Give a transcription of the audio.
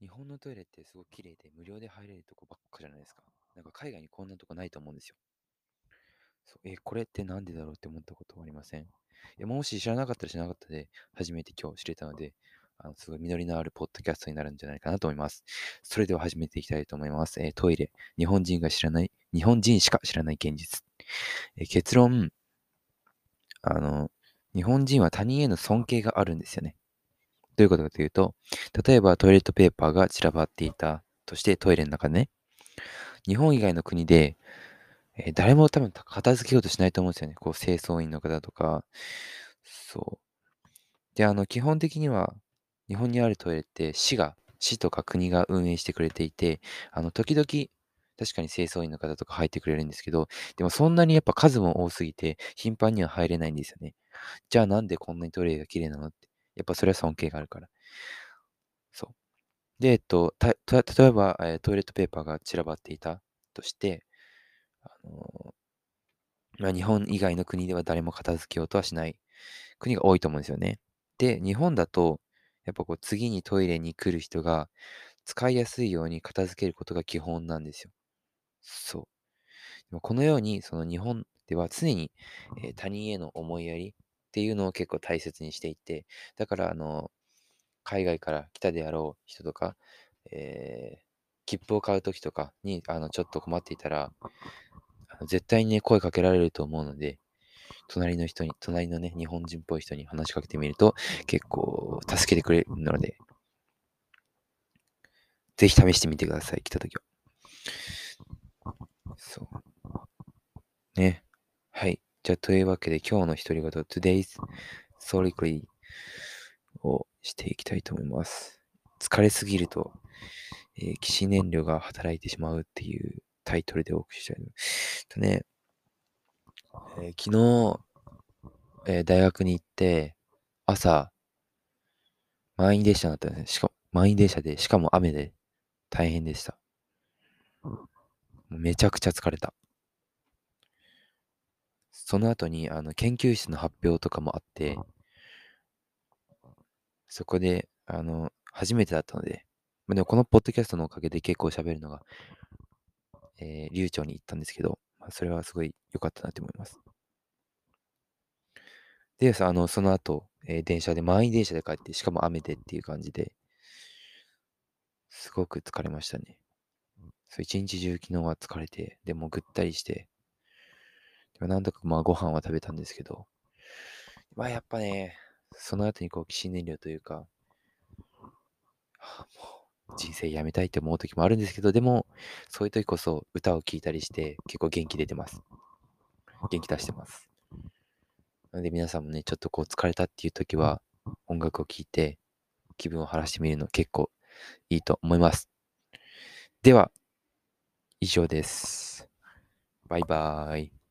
日本のトイレってすごく綺麗で無料で入れるとこばっかじゃないですか。なんか海外にこんなとこないと思うんですよ。そうえ、これってなんでだろうって思ったことはありません。えもし知らなかったら知らなかったで、初めて今日知れたので、あのすごい実りのあるポッドキャストになるんじゃないかなと思います。それでは始めていきたいと思います。えー、トイレ、日本人が知らない、日本人しか知らない現実。えー、結論、あの、日本人は他人への尊敬があるんですよね。どういうことかというと、例えばトイレットペーパーが散らばっていたとしてトイレの中でね、日本以外の国でえー、誰も多分片付けようとしないと思うんですよね。こう、清掃員の方とか。そう。で、あの、基本的には、日本にあるトイレって市が、市とか国が運営してくれていて、あの、時々、確かに清掃員の方とか入ってくれるんですけど、でもそんなにやっぱ数も多すぎて、頻繁には入れないんですよね。じゃあなんでこんなにトイレが綺麗なのって。やっぱそれは尊敬があるから。そう。で、えっと、た、例えば、え、トイレットペーパーが散らばっていたとして、あのまあ、日本以外の国では誰も片付けようとはしない国が多いと思うんですよね。で、日本だと、やっぱこう次にトイレに来る人が使いやすいように片付けることが基本なんですよ。そう。でもこのように、その日本では常に、え、他人への思いやりっていうのを結構大切にしていて、だから、あの、海外から来たであろう人とか、えー、切符を買うときとかに、あの、ちょっと困っていたら、絶対にね、声かけられると思うので、隣の人に、隣のね、日本人っぽい人に話しかけてみると、結構助けてくれるので、ぜひ試してみてください、来たときは。そう。ね。じゃあ、というわけで、今日の独り言、Today's Solidly をしていきたいと思います。疲れすぎると、えー、起死燃料が働いてしまうっていうタイトルでお送りしたいとね、えー、昨日、えー、大学に行って、朝、満員電車だったんですね。しかも、満員電車で、しかも雨で大変でした。めちゃくちゃ疲れた。その後に、あの、研究室の発表とかもあって、そこで、あの、初めてだったので、まあ、でもこのポッドキャストのおかげで結構喋るのがえー、流暢に行ったんですけど、まあ、それはすごい良かったなと思います。で、あの、その後、えー、電車で、満員電車で帰って、しかも雨でっていう感じで、すごく疲れましたね。そう、一日中昨日は疲れて、でもぐったりして、なんとかまあご飯は食べたんですけど、まあやっぱね、その後にこう、起死燃料というか、もう、人生やめたいって思う時もあるんですけど、でも、そういう時こそ歌を聴いたりして、結構元気出てます。元気出してます。なので皆さんもね、ちょっとこう疲れたっていう時は、音楽を聴いて、気分を晴らしてみるの結構いいと思います。では、以上です。バイバーイ。